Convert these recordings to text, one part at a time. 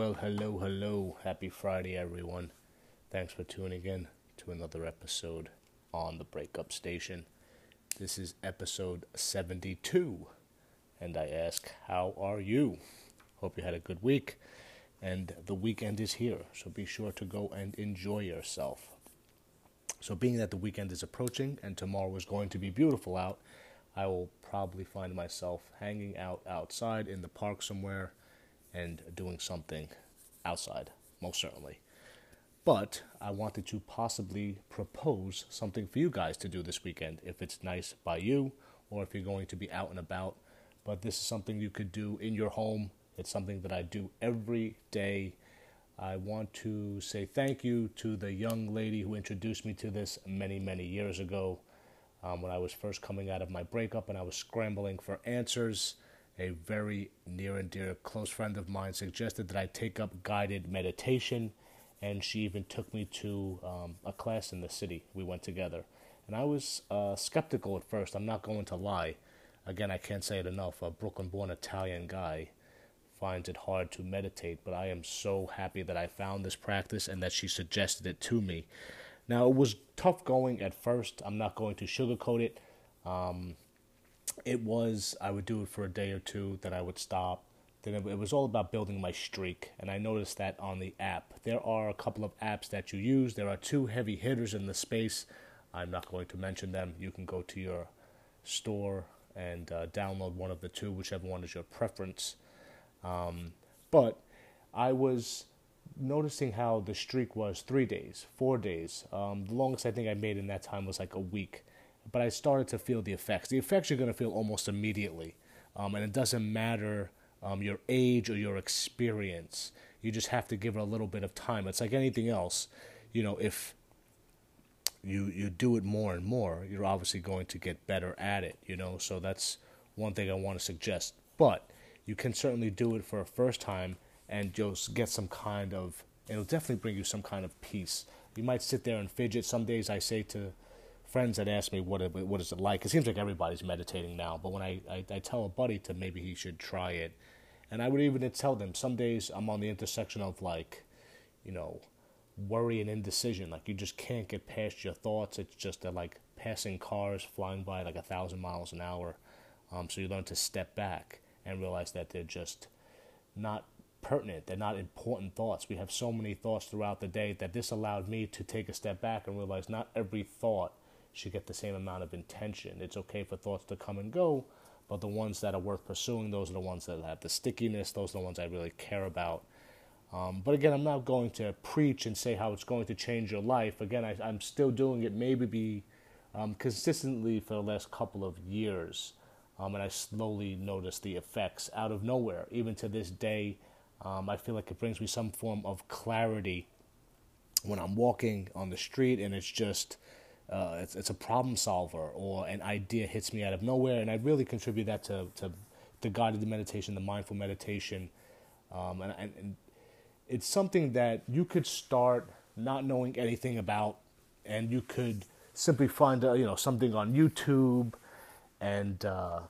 Well, hello, hello. Happy Friday, everyone. Thanks for tuning in to another episode on the Breakup Station. This is episode 72, and I ask, How are you? Hope you had a good week, and the weekend is here, so be sure to go and enjoy yourself. So, being that the weekend is approaching and tomorrow is going to be beautiful out, I will probably find myself hanging out outside in the park somewhere and doing something outside, most certainly. But I wanted to possibly propose something for you guys to do this weekend, if it's nice by you or if you're going to be out and about. But this is something you could do in your home. It's something that I do every day I want to say thank you to the young lady who introduced me to this many, many years ago um, when I was first coming out of my breakup and I was scrambling for answers. A very near and dear close friend of mine suggested that I take up guided meditation, and she even took me to um, a class in the city. We went together. And I was uh, skeptical at first, I'm not going to lie. Again, I can't say it enough. A Brooklyn born Italian guy finds it hard to meditate, but I am so happy that I found this practice and that she suggested it to me. Now, it was tough going at first. I'm not going to sugarcoat it. Um, it was, I would do it for a day or two, then I would stop. Then it, it was all about building my streak, and I noticed that on the app. There are a couple of apps that you use. There are two heavy hitters in the space. I'm not going to mention them. You can go to your store and uh, download one of the two, whichever one is your preference. Um, but I was noticing how the streak was three days, four days. Um, the longest I think I made in that time was like a week. But I started to feel the effects. The effects you're going to feel almost immediately. Um, and it doesn't matter um, your age or your experience. You just have to give it a little bit of time. It's like anything else. You know, if you you do it more and more, you're obviously going to get better at it. You know, so that's one thing I want to suggest. But you can certainly do it for a first time and just get some kind of it'll definitely bring you some kind of peace you might sit there and fidget some days i say to friends that ask me what it, what is it like it seems like everybody's meditating now but when I, I, I tell a buddy to maybe he should try it and i would even tell them some days i'm on the intersection of like you know worry and indecision like you just can't get past your thoughts it's just they're like passing cars flying by like a thousand miles an hour um, so you learn to step back and realize that they're just not pertinent. They're not important thoughts. We have so many thoughts throughout the day that this allowed me to take a step back and realize not every thought should get the same amount of intention. It's okay for thoughts to come and go, but the ones that are worth pursuing, those are the ones that have the stickiness, those are the ones I really care about. Um, but again, I'm not going to preach and say how it's going to change your life. Again, I, am still doing it maybe be um, consistently for the last couple of years. Um, and I slowly notice the effects out of nowhere. Even to this day, um, I feel like it brings me some form of clarity when I'm walking on the street and it's just uh, it's, it's a problem solver or an idea hits me out of nowhere. And I really contribute that to, to the guided meditation, the mindful meditation. Um, and, and, and it's something that you could start not knowing anything about and you could simply find uh, you know something on YouTube and uh,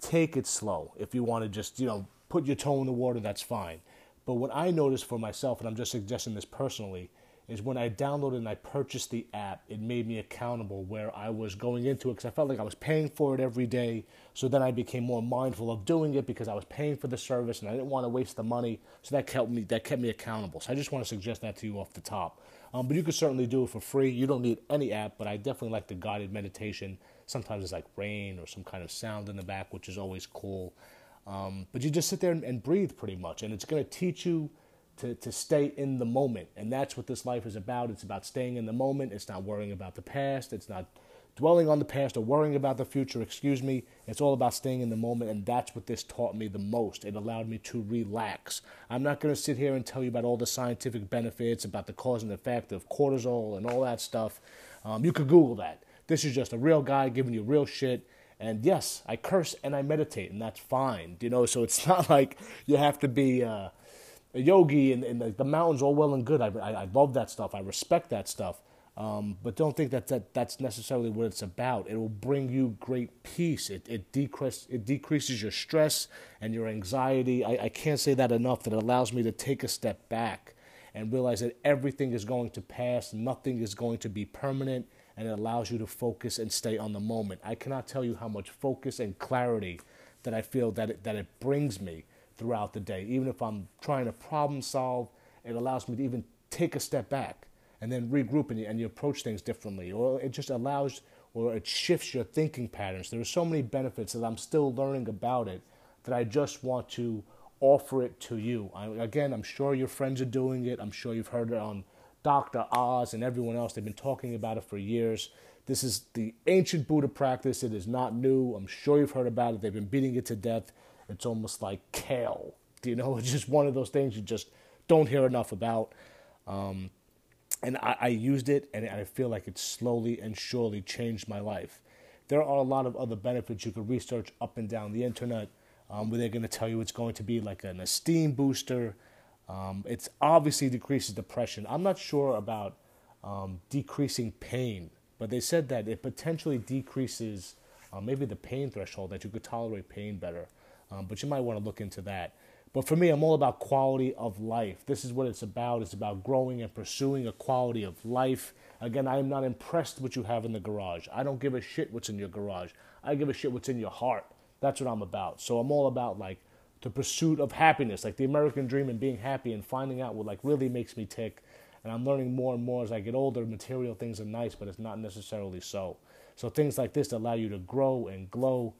take it slow. If you want to just, you know, put your toe in the water, that's fine. But what I noticed for myself, and I'm just suggesting this personally, is when I downloaded and I purchased the app, it made me accountable where I was going into it because I felt like I was paying for it every day. So then I became more mindful of doing it because I was paying for the service and I didn't want to waste the money. So that kept me that kept me accountable. So I just want to suggest that to you off the top. Um, but you could certainly do it for free. You don't need any app, but I definitely like the guided meditation. Sometimes it's like rain or some kind of sound in the back, which is always cool. Um, but you just sit there and, and breathe pretty much, and it's going to teach you to, to stay in the moment. And that's what this life is about. It's about staying in the moment. It's not worrying about the past. It's not dwelling on the past or worrying about the future, excuse me. It's all about staying in the moment, and that's what this taught me the most. It allowed me to relax. I'm not going to sit here and tell you about all the scientific benefits, about the cause and effect of cortisol and all that stuff. Um, you could Google that. This is just a real guy giving you real shit. And yes, I curse and I meditate, and that's fine. You know, so it's not like you have to be uh, yogi and, and the, the, mountains all well and good. I, I, I love that stuff. I respect that stuff. Um, but don't think that, that that's necessarily what it's about. It will bring you great peace. It it, decrease, it decreases your stress and your anxiety. I, I can't say that enough. That allows me to take a step back and realize that everything is going to pass. Nothing is going to be permanent, and it allows you to focus and stay on the moment. I cannot tell you how much focus and clarity that I feel that it, that it brings me throughout the day. Even if I'm trying to problem solve, it allows me to even take a step back and then regroup and you, and you approach things differently. Or it just allows or it shifts your thinking patterns. There are so many benefits that I'm still learning about it that I just want to offer it to you. I, again, I'm sure your friends are doing it. I'm sure you've heard it on Dr. Oz and everyone else. They've been talking about it for years. This is the ancient Buddha practice. It is not new. I'm sure you've heard about it. They've been beating it to death. It's almost like kale. You know? It's just one of those things you just don't hear enough about. Um, and I, I, used it, and I feel like it slowly and surely changed my life. There are a lot of other benefits you could research up and down the internet, um, where they're going to tell you it's going to be like an esteem booster. Um, it's obviously decreases depression. I'm not sure about um, decreasing pain but they said that it potentially decreases uh, maybe the pain threshold, that you could tolerate pain better. Um, but you might want to look into that. But for me, I'm all about quality of life. This is what it's about. It's about growing and pursuing a quality of life. Again, I am not impressed with what you have in the garage. I don't give a shit what's in your garage. I give a shit what's in your heart. That's what I'm about. So I'm all about like the pursuit of happiness, like the American dream and being happy and finding out what like really makes me tick and I'm learning more and more as I get older. Material things are nice, but it's not necessarily so. So things like this allow you to grow and glow.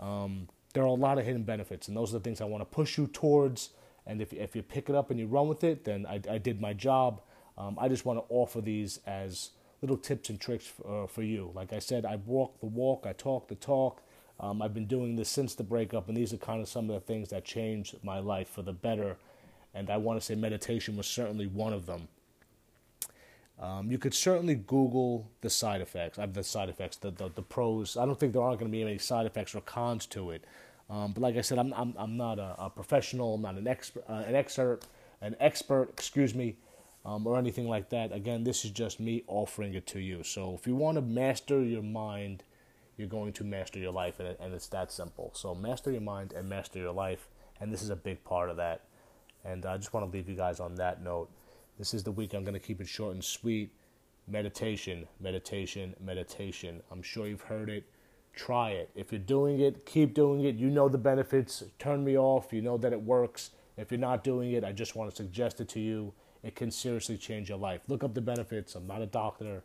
Um, there are a lot of hidden benefits, and those are the things I want to push you towards. And if if you pick it up and you run with it, then I, I did my job. Um, I just want to offer these as little tips and tricks for, uh, for you. Like I said, I walk the walk, I talk the talk. Um, I've been doing this since the breakup, and these are kind of some of the things that changed my life for the better. And I want to say meditation was certainly one of them. Um, you could certainly Google the side effects. I have the side effects, the, the, the pros. I don't think there are going to be any side effects or cons to it. Um, but like I said, I'm I'm, I'm not a, a professional. I'm not an expert, uh, an expert, an expert. Excuse me, um, or anything like that. Again, this is just me offering it to you. So if you want to master your mind, you're going to master your life, and, and it's that simple. So master your mind and master your life, and this is a big part of that. And I just want to leave you guys on that note. This is the week I'm going to keep it short and sweet. Meditation, meditation, meditation. I'm sure you've heard it. Try it. If you're doing it, keep doing it. You know the benefits. Turn me off. You know that it works. If you're not doing it, I just want to suggest it to you. It can seriously change your life. Look up the benefits. I'm not a doctor.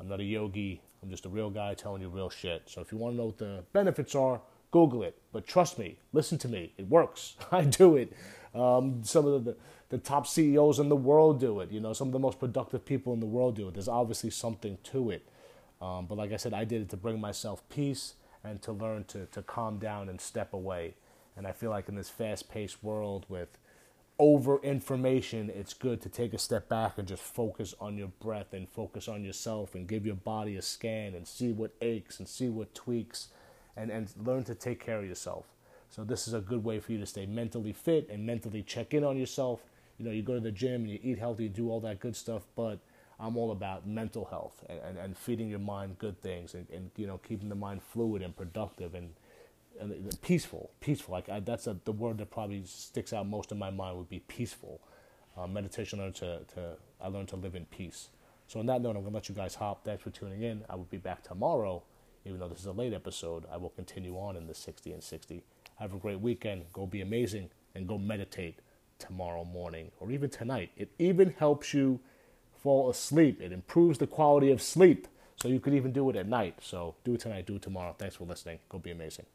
I'm not a yogi. I'm just a real guy telling you real shit. So if you want to know what the benefits are, Google it. But trust me, listen to me. It works. I do it. Um, some of the, the top CEOs in the world do it. You know, some of the most productive people in the world do it. There's obviously something to it. Um, but like I said, I did it to bring myself peace and to learn to, to calm down and step away. And I feel like in this fast paced world with over information, it's good to take a step back and just focus on your breath and focus on yourself and give your body a scan and see what aches and see what tweaks and, and learn to take care of yourself. So this is a good way for you to stay mentally fit and mentally check in on yourself. You know, you go to the gym and you eat healthy, do all that good stuff, but I'm all about mental health and, and, and feeding your mind good things and, and, you know, keeping the mind fluid and productive and, and peaceful. Peaceful. Like I, that's a, the word that probably sticks out most in my mind would be peaceful. Uh, meditation, learned to, to, I learned to live in peace. So on that note, I'm to let you guys hop. Thanks for tuning in. I will be back tomorrow. Even though this is a late episode, I will continue on in the 60 and 60. Have a great weekend. Go be amazing and go meditate tomorrow morning or even tonight. It even helps you fall asleep. It improves the quality of sleep. So you could even do it at night. So do it tonight, do it tomorrow. Thanks for listening. Go be amazing.